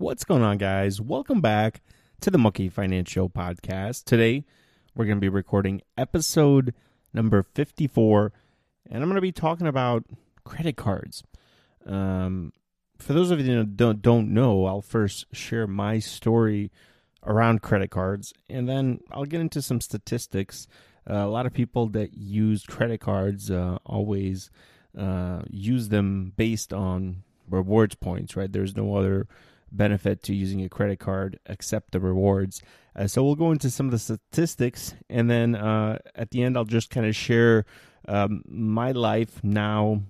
What's going on, guys? Welcome back to the Moki Financial podcast. Today, we're going to be recording episode number 54, and I'm going to be talking about credit cards. Um, for those of you that don't, don't know, I'll first share my story around credit cards, and then I'll get into some statistics. Uh, a lot of people that use credit cards uh, always uh, use them based on rewards points, right? There's no other benefit to using a credit card except the rewards. Uh, so we'll go into some of the statistics, and then uh, at the end, I'll just kind of share um, my life now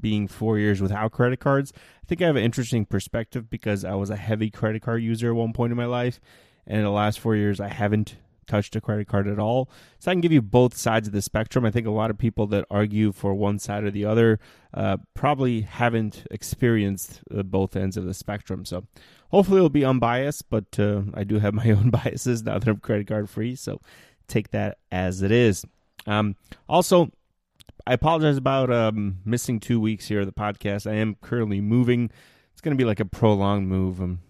being four years without credit cards. I think I have an interesting perspective because I was a heavy credit card user at one point in my life, and in the last four years, I haven't touched a credit card at all. So I can give you both sides of the spectrum. I think a lot of people that argue for one side or the other uh, probably haven't experienced uh, both ends of the spectrum. So hopefully it'll be unbiased, but uh, I do have my own biases now that I'm credit card free. So take that as it is. Um, also, I apologize about um, missing two weeks here of the podcast. I am currently moving. It's going to be like a prolonged move. Um,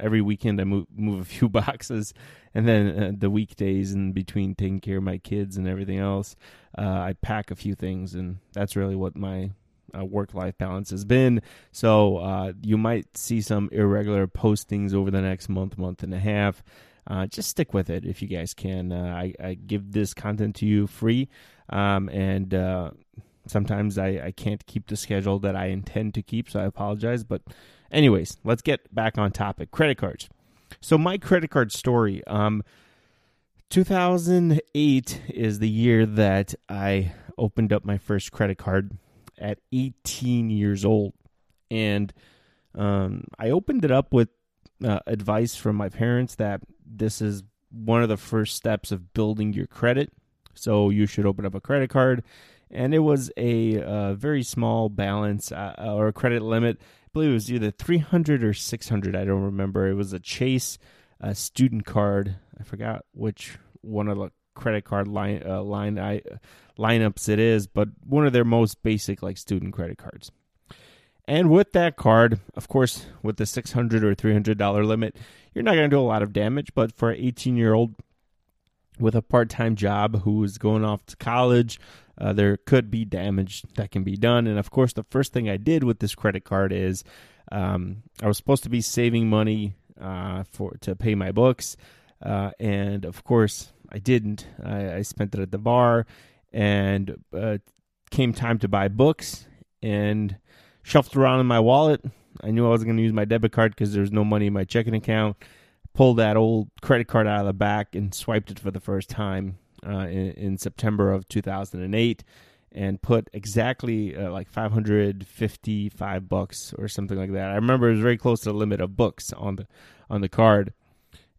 every weekend I move move a few boxes, and then uh, the weekdays in between taking care of my kids and everything else, uh, I pack a few things, and that's really what my uh, work life balance has been. So uh, you might see some irregular postings over the next month, month and a half. Uh, just stick with it if you guys can. Uh, I, I, give this content to you free, um, and sometimes I, I can't keep the schedule that I intend to keep, so I apologize. But Anyways, let's get back on topic. Credit cards. So my credit card story. Um, 2008 is the year that I opened up my first credit card at 18 years old, and um, I opened it up with uh, advice from my parents that this is one of the first steps of building your credit. So you should open up a credit card, and it was a uh, very small balance uh, or credit limit believe it was either 300 or 600. I don't remember. It was a Chase uh, student card. I forgot which one of the credit card line uh, line I, lineups it is, but one of their most basic like student credit cards. And with that card, of course, with the 600 or 300 dollar limit, you're not going to do a lot of damage. But for an 18 year old with a part time job who is going off to college, uh, there could be damage that can be done. And of course, the first thing I did with this credit card is um, I was supposed to be saving money uh, for to pay my books, uh, and of course, I didn't. I, I, spent it at the bar, and uh, came time to buy books, and shuffled around in my wallet. I knew I was going to use my debit card because there was no money in my checking account. Pulled that old credit card out of the back and swiped it for the first time uh, in, in, September of 2008 and put exactly uh, like 555 bucks or something like that. I remember it was very close to the limit of books on the on the card,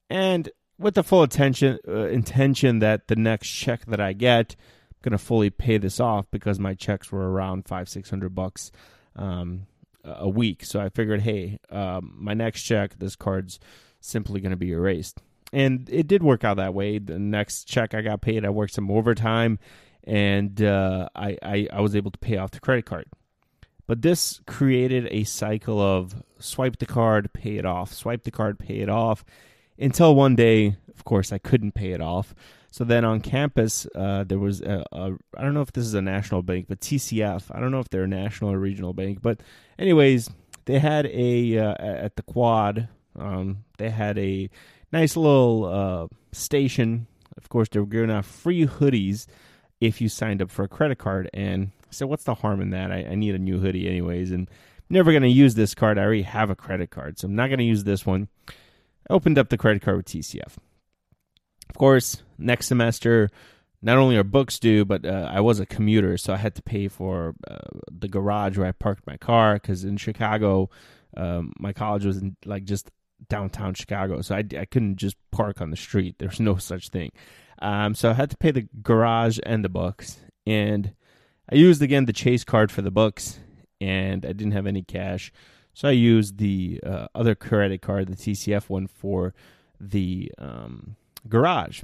and with the full attention uh, intention that the next check that I get, I'm gonna fully pay this off because my checks were around five six hundred bucks um, a week. So I figured, hey, um, my next check, this card's simply gonna be erased and it did work out that way. The next check I got paid, I worked some overtime, and uh, I, I I was able to pay off the credit card. But this created a cycle of swipe the card, pay it off, swipe the card, pay it off, until one day, of course, I couldn't pay it off. So then on campus, uh, there was a, a I don't know if this is a national bank, but TCF. I don't know if they're a national or regional bank, but anyways, they had a uh, at the quad. Um, they had a nice little uh, station. Of course, they were giving out free hoodies if you signed up for a credit card. And I said, what's the harm in that? I, I need a new hoodie anyways, and I'm never going to use this card. I already have a credit card, so I'm not going to use this one. I opened up the credit card with TCF. Of course, next semester, not only are books due, but uh, I was a commuter, so I had to pay for uh, the garage where I parked my car because in Chicago, um, my college was in, like just downtown Chicago, so I, I couldn't just park on the street. There's no such thing. Um, so I had to pay the garage and the books, and I used again the Chase card for the books, and I didn't have any cash, so I used the uh, other credit card, the TCF one, for the um, garage.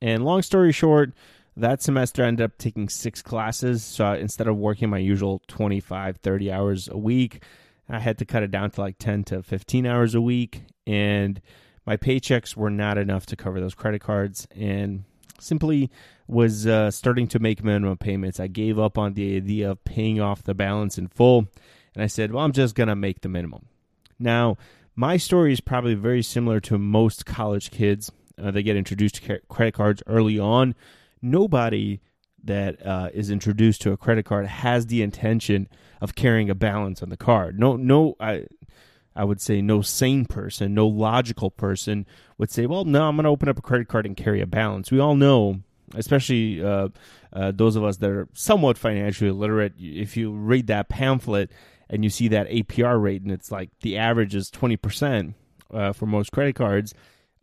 And long story short, that semester I ended up taking six classes. So instead of working my usual 25, 30 hours a week, I had to cut it down to like 10 to 15 hours a week. And my paychecks were not enough to cover those credit cards. And simply was uh, starting to make minimum payments. I gave up on the idea of paying off the balance in full. And I said, well, I'm just going to make the minimum. Now, my story is probably very similar to most college kids. Uh, they get introduced to credit cards early on. Nobody that uh, is introduced to a credit card has the intention of carrying a balance on the card. No, no, I, I would say no sane person, no logical person would say, well, no, I'm going to open up a credit card and carry a balance. We all know, especially uh, uh, those of us that are somewhat financially literate, if you read that pamphlet and you see that APR rate and it's like the average is 20% uh, for most credit cards,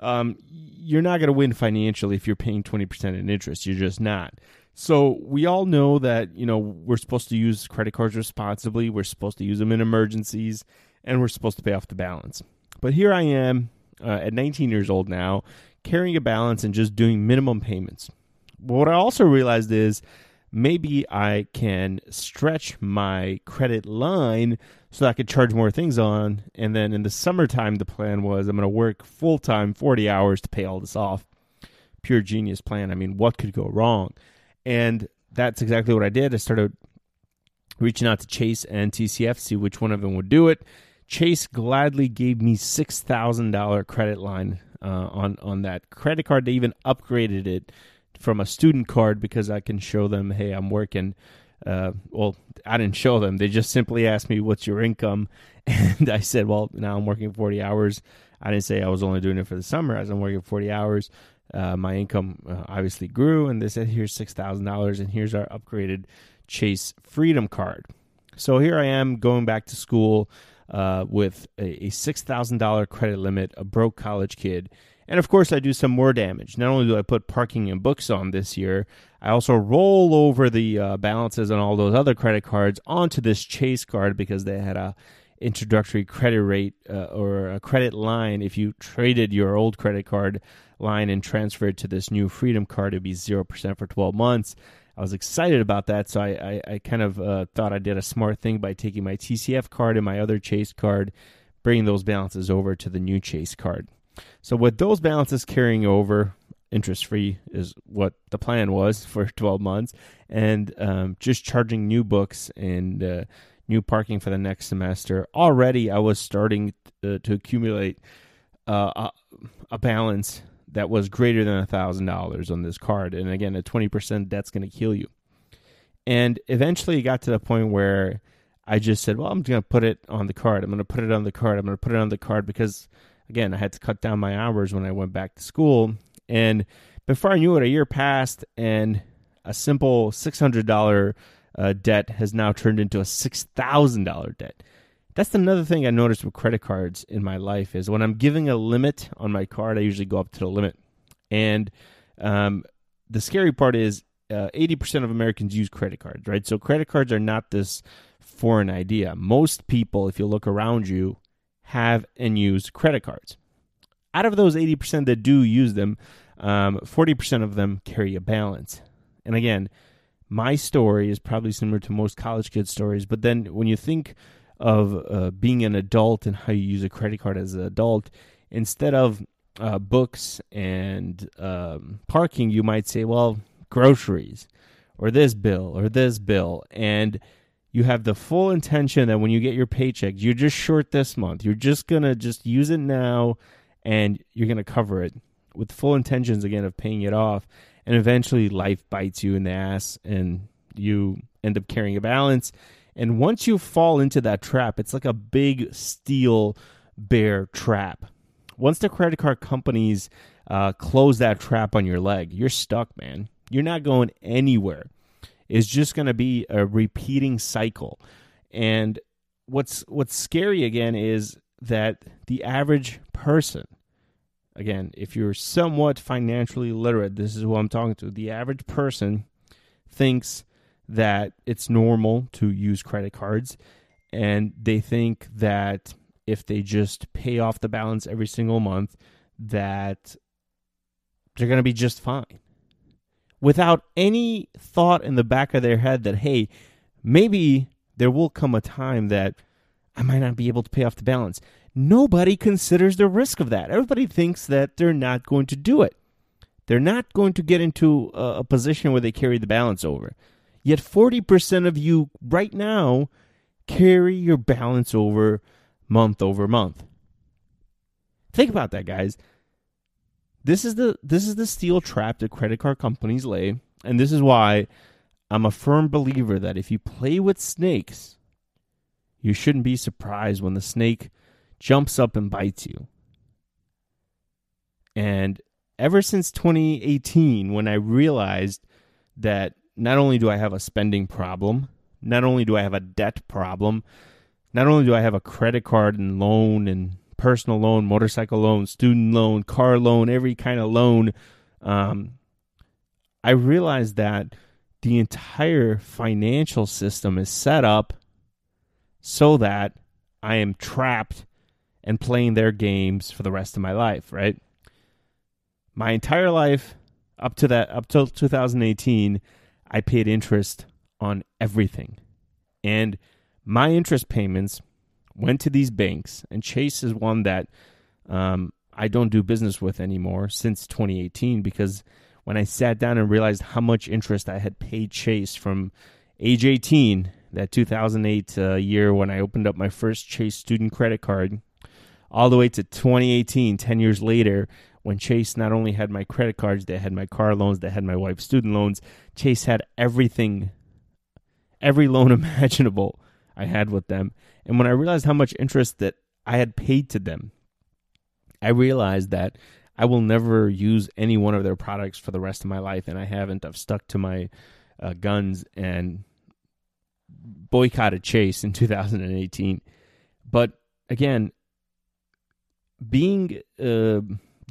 um, you're not going to win financially if you're paying 20% in interest. You're just not. So we all know that, you know, we're supposed to use credit cards responsibly. We're supposed to use them in emergencies and we're supposed to pay off the balance. But here I am uh, at 19 years old now, carrying a balance and just doing minimum payments. But what I also realized is maybe I can stretch my credit line so I could charge more things on. And then in the summertime, the plan was I'm going to work full time, 40 hours to pay all this off. Pure genius plan. I mean, what could go wrong? And that's exactly what I did. I started reaching out to Chase and TCF, see which one of them would do it. Chase gladly gave me six thousand dollar credit line uh, on on that credit card. They even upgraded it from a student card because I can show them, hey, I'm working. Uh, well, I didn't show them. They just simply asked me, "What's your income?" And I said, "Well, now I'm working 40 hours." I didn't say I was only doing it for the summer. As I'm working 40 hours, uh, my income uh, obviously grew, and they said, "Here's six thousand dollars, and here's our upgraded Chase Freedom Card." So here I am going back to school uh, with a, a $6,000 credit limit, a broke college kid. And of course, I do some more damage. Not only do I put parking and books on this year, I also roll over the uh, balances on all those other credit cards onto this Chase card because they had a introductory credit rate uh, or a credit line. If you traded your old credit card line and transferred to this new Freedom card, it'd be zero percent for 12 months. I was excited about that, so I, I, I kind of uh, thought I did a smart thing by taking my TCF card and my other Chase card, bringing those balances over to the new Chase card. So with those balances carrying over, interest free is what the plan was for 12 months, and um, just charging new books and uh, new parking for the next semester. Already, I was starting to, uh, to accumulate uh, a, a balance that was greater than a thousand dollars on this card. And again a 20% debt's going to kill you. And eventually it got to the point where i just said well i'm going to put it on the card. I'm going to put it on the card. I'm going to put it on the card because again i had to cut down my hours when i went back to school. And before i knew it a year passed and a simple $600 uh, debt has now turned into a $6000 debt that's another thing I noticed with credit cards in my life is when I'm giving a limit on my card, I usually go up to the limit. And um, the scary part is uh, 80% of Americans use credit cards, right? So credit cards are not this foreign idea. Most people, if you look around you, have and use credit cards. Out of those 80% that do use them, um, 40% of them carry a balance. And again, my story is probably similar to most college kids' stories, but then when you think of uh, being an adult and how you use a credit card as an adult, instead of uh, books and um, parking, you might say, well, groceries or this bill or this bill. And you have the full intention that when you get your paycheck, you're just short this month. You're just going to just use it now and you're going to cover it with full intentions again of paying it off. And eventually life bites you in the ass and you end up carrying a balance and once you fall into that trap, it's like a big steel bear trap. Once the credit card companies uh, close that trap on your leg, you're stuck, man. You're not going anywhere. It's just going to be a repeating cycle. And what's what's scary again is that the average person, again, if you're somewhat financially literate, this is who I'm talking to. The average person thinks that it's normal to use credit cards and they think that if they just pay off the balance every single month that they're going to be just fine without any thought in the back of their head that hey maybe there will come a time that I might not be able to pay off the balance. Nobody considers the risk of that. Everybody thinks that they're not going to do it. They're not going to get into a, a position where they carry the balance over. Yet 40% of you right now carry your balance over month over month. Think about that, guys. This is the this is the steel trap that credit card companies lay, and this is why I'm a firm believer that if you play with snakes, you shouldn't be surprised when the snake jumps up and bites you. And ever since 2018, when I realized that not only do I have a spending problem, not only do I have a debt problem, not only do I have a credit card and loan and personal loan, motorcycle loan, student loan, car loan, every kind of loan, um, I realized that the entire financial system is set up so that I am trapped and playing their games for the rest of my life, right? My entire life up to that up till 2018, I paid interest on everything. And my interest payments went to these banks, and Chase is one that um, I don't do business with anymore since 2018 because when I sat down and realized how much interest I had paid Chase from age 18, that 2008 uh, year when I opened up my first Chase student credit card, all the way to 2018, 10 years later, when Chase not only had my credit cards, they had my car loans, they had my wife's student loans. Chase had everything, every loan imaginable I had with them. And when I realized how much interest that I had paid to them, I realized that I will never use any one of their products for the rest of my life, and I haven't. I've stuck to my uh, guns and boycotted Chase in 2018. But again, being uh,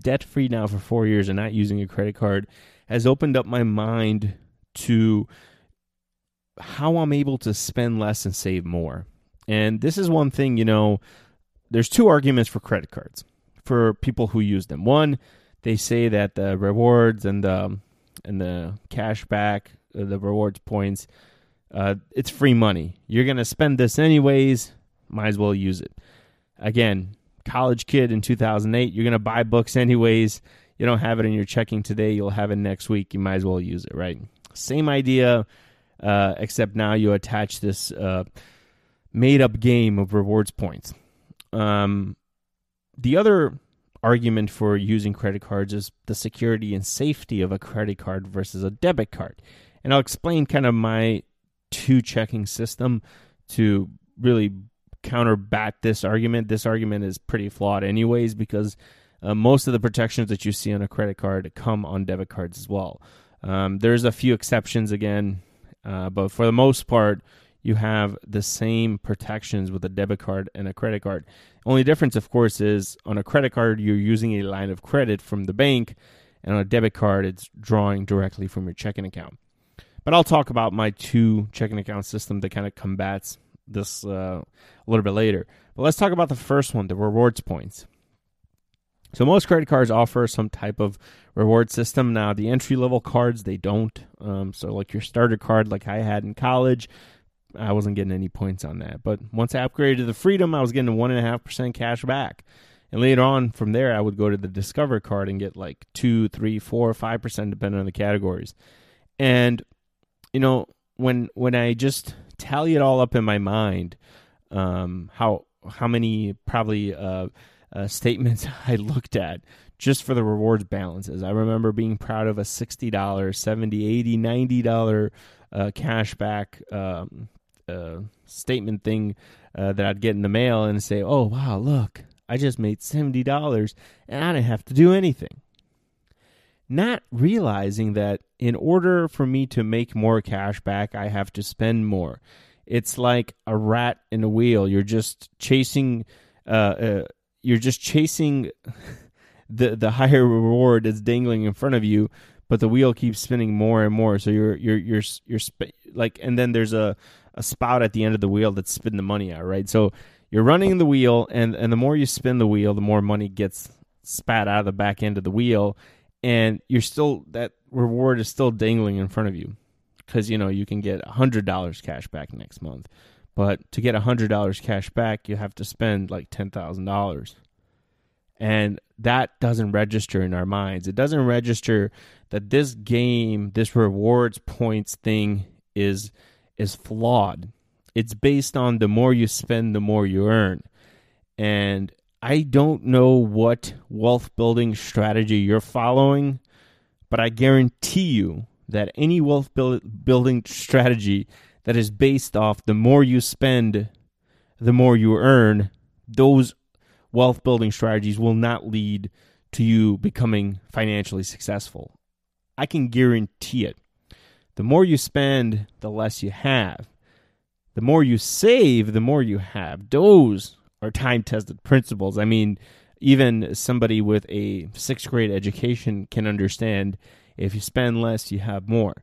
debt free now for four years and not using a credit card has opened up my mind to how I'm able to spend less and save more. And this is one thing, you know, there's two arguments for credit cards for people who use them. One, they say that the rewards and the and the cash back, uh, the rewards points, uh, it's free money. You're gonna spend this anyways. Might as well use it. Again, college kid in 2008, you're gonna buy books anyways. You don't have it in your checking today. You'll have it next week. You might as well use it, right? Same idea, uh, except now you attach this uh, made up game of rewards points. Um, the other argument for using credit cards is the security and safety of a credit card versus a debit card. And I'll explain kind of my two checking system to really counterbat this argument. This argument is pretty flawed, anyways, because uh, most of the protections that you see on a credit card come on debit cards as well. Um, there's a few exceptions again, uh, but for the most part, you have the same protections with a debit card and a credit card. Only difference, of course, is on a credit card, you're using a line of credit from the bank, and on a debit card, it's drawing directly from your checking account. But I'll talk about my two checking account system that kind of combats this uh, a little bit later. But let's talk about the first one, the rewards points. So most credit cards offer some type of reward system. Now the entry level cards they don't. Um, so like your starter card, like I had in college, I wasn't getting any points on that. But once I upgraded to the Freedom, I was getting one and a half percent cash back. And later on from there, I would go to the Discover card and get like two, three, four, five percent depending on the categories. And you know, when when I just tally it all up in my mind, um, how how many probably uh, uh, statements I looked at just for the rewards balances. I remember being proud of a $60, $70, $80, $90 uh, cash back um, uh, statement thing uh, that I'd get in the mail and say, oh, wow, look, I just made $70 and I didn't have to do anything. Not realizing that in order for me to make more cash back, I have to spend more. It's like a rat in a wheel. You're just chasing, uh, uh you're just chasing the the higher reward is dangling in front of you, but the wheel keeps spinning more and more. So you're you're you're you're sp- like, and then there's a a spout at the end of the wheel that's spitting the money out, right? So you're running the wheel, and and the more you spin the wheel, the more money gets spat out of the back end of the wheel, and you're still that reward is still dangling in front of you because you know you can get a hundred dollars cash back next month, But to get $100 cash back, you have to spend like $10,000. And that doesn't register in our minds. It doesn't register that this game, this rewards points thing is is flawed. It's based on the more you spend, the more you earn. And I don't know what wealth building strategy you're following, but I guarantee you that any wealth build, building strategy that is based off the more you spend, the more you earn, those wealth building strategies will not lead to you becoming financially successful. I can guarantee it. The more you spend, the less you have. The more you save, the more you have. Those are time tested principles. I mean, even somebody with a sixth grade education can understand if you spend less, you have more.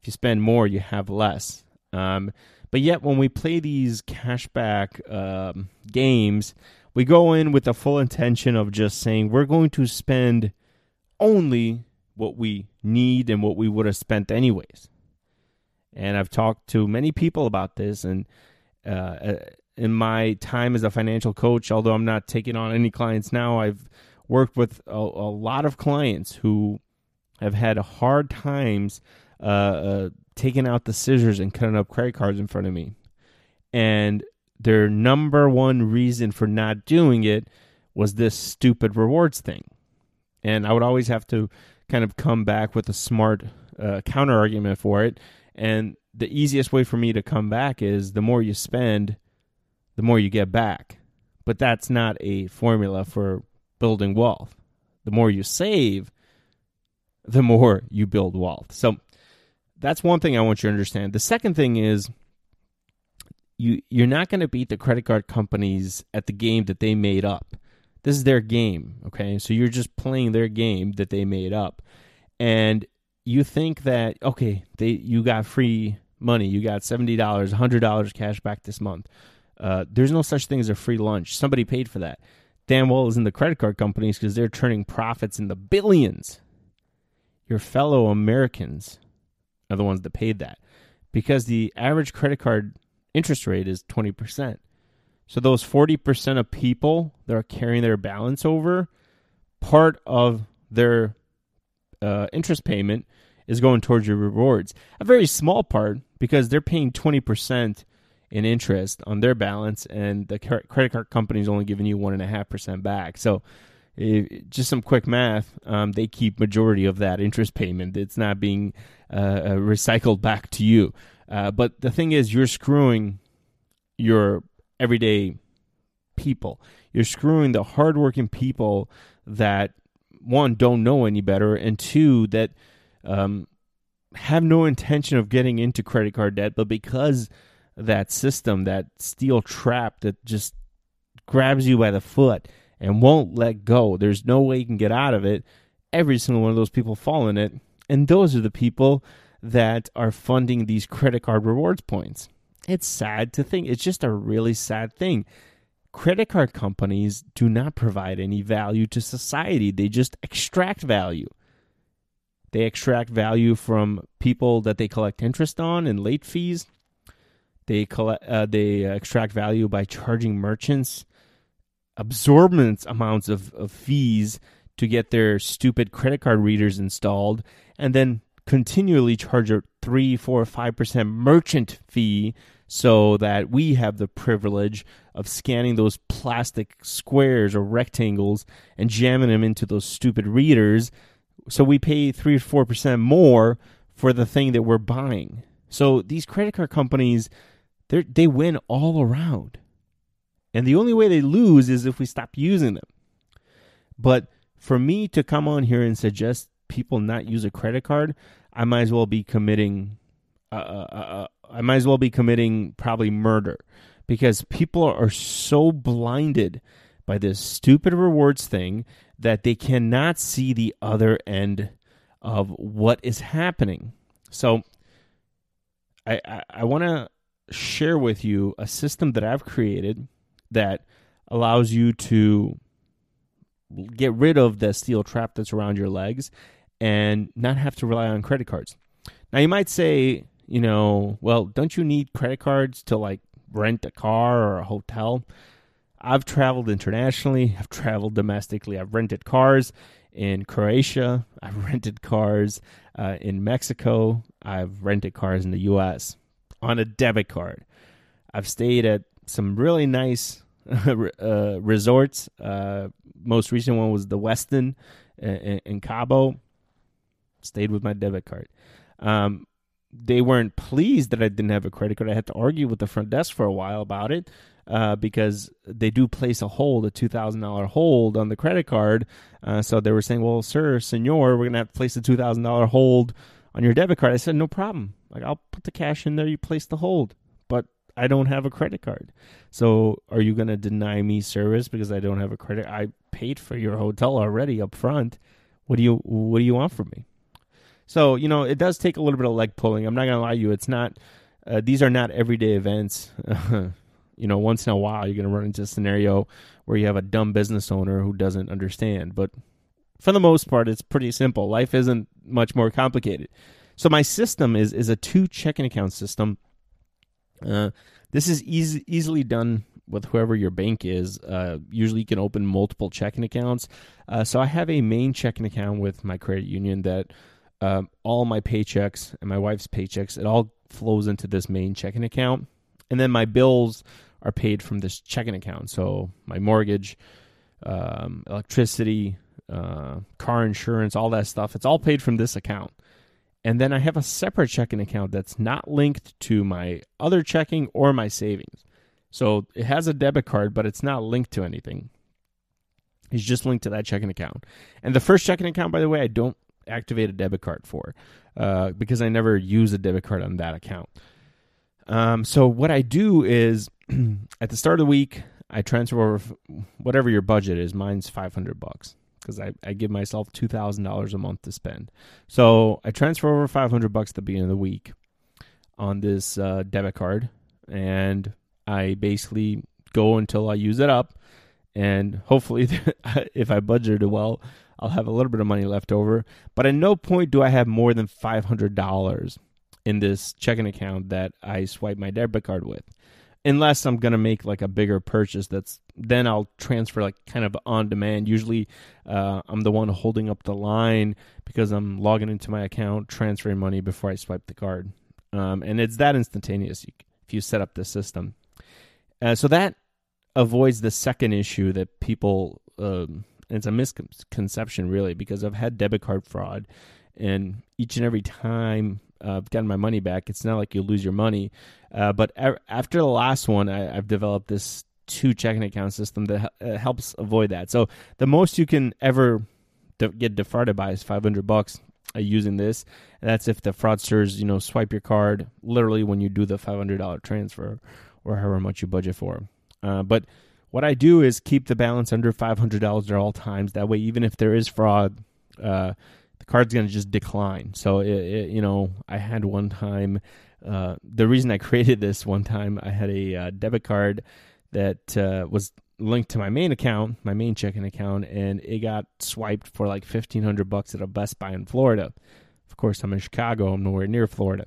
If you spend more, you have less. Um, but yet, when we play these cashback um, games, we go in with the full intention of just saying we're going to spend only what we need and what we would have spent anyways. And I've talked to many people about this, and uh, uh in my time as a financial coach, although I'm not taking on any clients now, I've worked with a, a lot of clients who have had hard times uh, uh, taking out the scissors and cutting up credit cards in front of me. And their number one reason for not doing it was this stupid rewards thing. And I would always have to kind of come back with a smart uh, counter argument for it. And the easiest way for me to come back is the more you spend, the more you get back. But that's not a formula for building wealth. The more you save, the more you build wealth. So that's one thing I want you to understand. The second thing is you you're not going to beat the credit card companies at the game that they made up. This is their game, okay? So you're just playing their game that they made up. And you think that okay, they you got free money, you got $70, $100 cash back this month. Uh, there's no such thing as a free lunch. Somebody paid for that. Damn well is in the credit card companies because they're turning profits in the billions. Your fellow Americans are the ones that paid that because the average credit card interest rate is 20%. So those 40% of people that are carrying their balance over, part of their uh, interest payment is going towards your rewards. A very small part because they're paying 20% in interest on their balance, and the credit card company is only giving you 1.5% back. So if, just some quick math, um, they keep majority of that interest payment. It's not being uh, uh, recycled back to you. Uh, but the thing is, you're screwing your everyday people. You're screwing the hardworking people that one don't know any better, and two that um, have no intention of getting into credit card debt, but because that system, that steel trap that just grabs you by the foot and won't let go. There's no way you can get out of it. Every single one of those people fall in it. And those are the people that are funding these credit card rewards points. It's sad to think. It's just a really sad thing. Credit card companies do not provide any value to society, they just extract value. They extract value from people that they collect interest on and late fees. They collect, uh, they extract value by charging merchants absorbent amounts of, of fees to get their stupid credit card readers installed and then continually charge a 3 4 5% merchant fee so that we have the privilege of scanning those plastic squares or rectangles and jamming them into those stupid readers. So we pay 3 or 4% more for the thing that we're buying. So these credit card companies they win all around and the only way they lose is if we stop using them. But for me to come on here and suggest people not use a credit card, I might as well be committing uh, uh, uh, uh I might as well be committing probably murder because people are so blinded by this stupid rewards thing that they cannot see the other end of what is happening. So I, I, I want to share with you a system that I've created that allows you to get rid of the steel trap that's around your legs and not have to rely on credit cards. Now you might say, you know, well, don't you need credit cards to like rent a car or a hotel. I've traveled internationally, I've traveled domestically, I've rented cars in Croatia, I've rented cars uh, in Mexico, I've rented cars in the US on a debit card. I've stayed at some really nice uh, resorts. Uh, most recent one was the Westin in, in Cabo. Stayed with my debit card. Um, they weren't pleased that I didn't have a credit card. I had to argue with the front desk for a while about it uh, because they do place a hold, a two thousand dollar hold on the credit card. Uh, so they were saying, "Well, sir, senor, we're gonna have to place a two thousand dollar hold on your debit card." I said, "No problem. Like I'll put the cash in there. You place the hold, but I don't have a credit card. So are you gonna deny me service because I don't have a credit? I paid for your hotel already up front. What do you What do you want from me?" So you know, it does take a little bit of leg pulling. I'm not gonna lie to you. It's not. Uh, these are not everyday events. you know, once in a while you're gonna run into a scenario where you have a dumb business owner who doesn't understand. But for the most part, it's pretty simple. Life isn't much more complicated. So my system is is a two checking account system. Uh, this is easy, easily done with whoever your bank is. Uh, usually, you can open multiple checking accounts. Uh, so I have a main checking account with my credit union that um, all my paychecks and my wife's paychecks, it all flows into this main checking account. And then my bills are paid from this checking account. So my mortgage, um, electricity, uh, car insurance, all that stuff, it's all paid from this account. And then I have a separate checking account that's not linked to my other checking or my savings. So it has a debit card, but it's not linked to anything. It's just linked to that checking account. And the first checking account, by the way, I don't activate a debit card for uh, because I never use a debit card on that account. Um, so what I do is at the start of the week, I transfer over whatever your budget is. Mine's five hundred bucks because I, I give myself two thousand dollars a month to spend. So I transfer over five hundred bucks at the beginning of the week on this uh, debit card, and I basically go until I use it up. And hopefully, if I budgeted well, I'll have a little bit of money left over. But at no point do I have more than $500 in this checking account that I swipe my debit card with. Unless I'm to make like a bigger purchase, that's then I'll transfer like kind of on demand. Usually, uh, I'm the one holding up the line because I'm logging into my account, transferring money before I swipe the card. Um, and it's that instantaneous if you set up the system. Uh, so that avoids the second issue that people um, it's a misconception really because I've had debit card fraud, and each and every time uh, gotten my money back, it's not like you lose your money. Uh, but after the last one, I, have developed this two checking account system that uh, helps avoid that. So the most you can ever de- get defrauded by is 500 bucks uh, using this. And that's if the fraudsters, you know, swipe your card literally when you do the $500 transfer or however much you budget for. Uh, but what I do is keep the balance under five hundred dollars at all times. That way, even if there is fraud, uh, card's going to just decline. So, it, it, you know, I had one time. Uh, the reason I created this one time, I had a uh, debit card that uh, was linked to my main account, my main checking account, and it got swiped for like fifteen hundred bucks at a Best Buy in Florida. Of course, I'm in Chicago. I'm nowhere near Florida,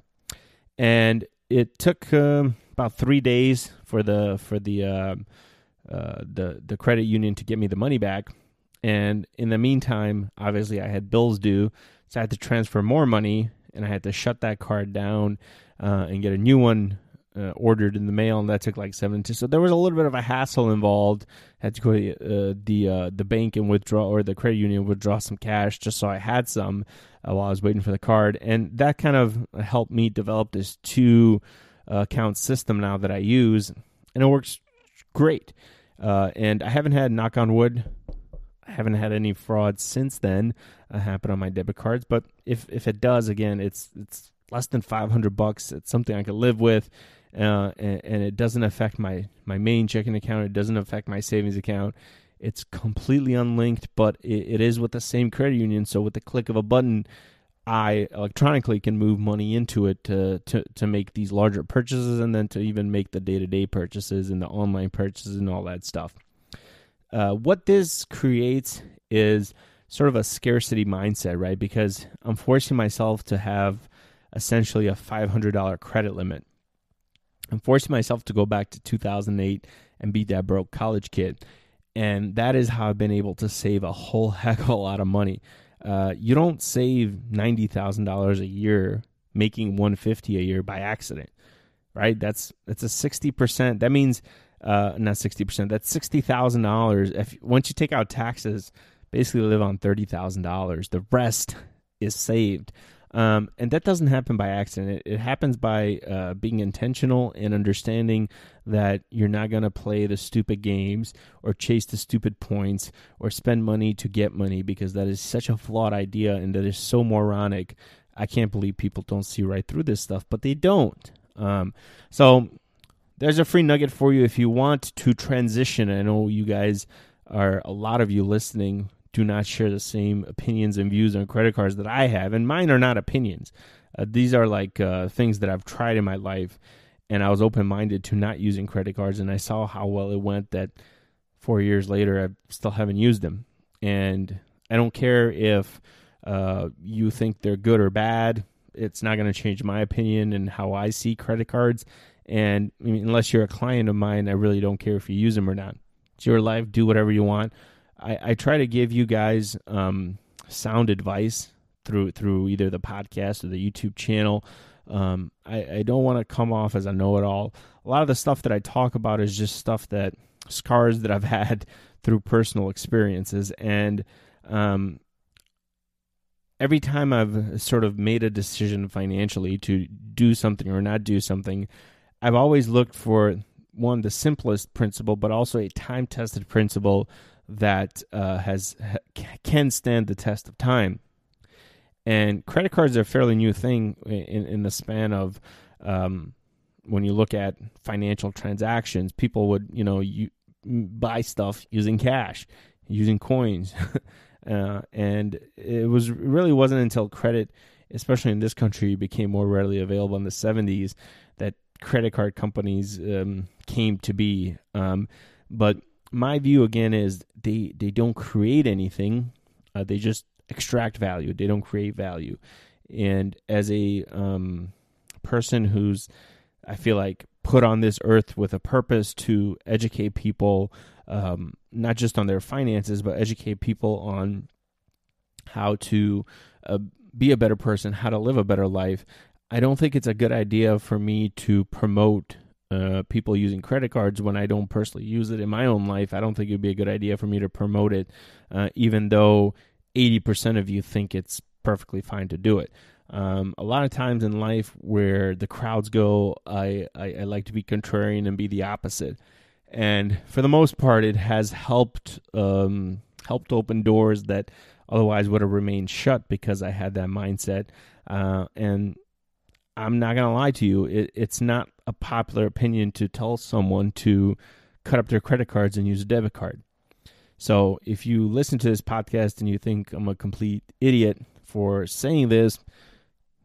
and it took um, about three days for the for the um, uh, the the credit union to get me the money back. And in the meantime, obviously, I had bills due, so I had to transfer more money, and I had to shut that card down uh, and get a new one uh, ordered in the mail, and that took like seven to. So there was a little bit of a hassle involved. I had to go to uh, the uh, the bank and withdraw, or the credit union withdraw some cash, just so I had some uh, while I was waiting for the card, and that kind of helped me develop this two account system now that I use, and it works great. Uh, and I haven't had, knock on wood, I haven't had any fraud since then uh, happen on my debit cards. But if if it does, again, it's it's less than five hundred bucks. It's something I can live with, uh, and, and, it doesn't affect my my main checking account. It doesn't affect my savings account. It's completely unlinked, but it, it is with the same credit union. So with the click of a button, I electronically can move money into it to, to, to make these larger purchases and then to even make the day to day purchases and the online purchases and all that stuff. Uh, what this creates is sort of a scarcity mindset, right? Because I'm forcing myself to have essentially a $500 credit limit. I'm forcing myself to go back to 2008 and be that broke college kid. And that is how I've been able to save a whole heck of a lot of money. Uh, you don't save $90,000 a year making 150 a year by accident, right? That's that's a 60%. That means uh, not 60%. That's $60,000 if once you take out taxes, basically live on $30,000. The rest is saved. Um, and that doesn't happen by accident. It, it happens by uh, being intentional and understanding that you're not going to play the stupid games or chase the stupid points or spend money to get money because that is such a flawed idea and that is so moronic. I can't believe people don't see right through this stuff, but they don't. Um, so there's a free nugget for you if you want to transition. I know you guys are a lot of you listening do not share the same opinions and views on credit cards that I have, and mine are not opinions. Uh, these are like uh, things that I've tried in my life, and I was open minded to not using credit cards, and I saw how well it went. That four years later, I still haven't used them, and I don't care if uh, you think they're good or bad. It's not going to change my opinion and how I see credit cards. And I mean, unless you're a client of mine, I really don't care if you use them or not. It's your life. Do whatever you want. I, I try to give you guys um, sound advice through through either the podcast or the YouTube channel. Um, I, I don't want to come off as a know it all. A lot of the stuff that I talk about is just stuff that scars that I've had through personal experiences. And um, every time I've sort of made a decision financially to do something or not do something, I've always looked for one, the simplest principle, but also a time tested principle that uh, has can stand the test of time. And credit cards are a fairly new thing in, in the span of um, when you look at financial transactions. People would, you know, you buy stuff using cash, using coins, uh, and it was really wasn't until credit, especially in this country, became more readily available in the '70s that credit card companies um, came to be. Um, but my view again is they they don't create anything; uh, they just extract value. They don't create value. And as a um, person who's, I feel like, put on this earth with a purpose to educate people, um, not just on their finances, but educate people on how to uh, be a better person, how to live a better life. I don't think it's a good idea for me to promote uh, people using credit cards when I don't personally use it in my own life. I don't think it would be a good idea for me to promote it, uh, even though 80% of you think it's perfectly fine to do it. Um, a lot of times in life where the crowds go, I, I, I like to be contrarian and be the opposite. And for the most part, it has helped um, helped open doors that otherwise would have remained shut because I had that mindset. Uh, and I'm not gonna lie to you, it, it's not a popular opinion to tell someone to cut up their credit cards and use a debit card. So if you listen to this podcast and you think I'm a complete idiot for saying this,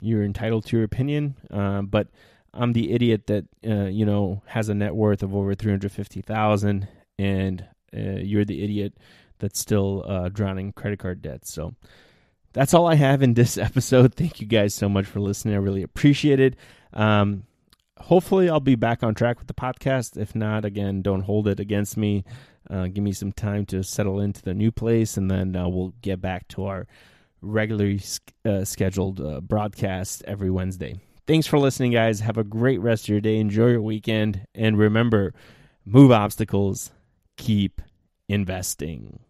you're entitled to your opinion. Uh, but I'm the idiot that uh, you know has a net worth of over three hundred fifty thousand, and uh, you're the idiot that's still uh, drowning credit card debt. So that's all I have in this episode. Thank you guys so much for listening. I really appreciate it. Um, hopefully, I'll be back on track with the podcast. If not, again, don't hold it against me. Uh, give me some time to settle into the new place, and then uh, we'll get back to our regularly uh, scheduled uh, broadcast every Wednesday. Thanks for listening, guys. Have a great rest of your day. Enjoy your weekend. And remember, move obstacles, keep investing.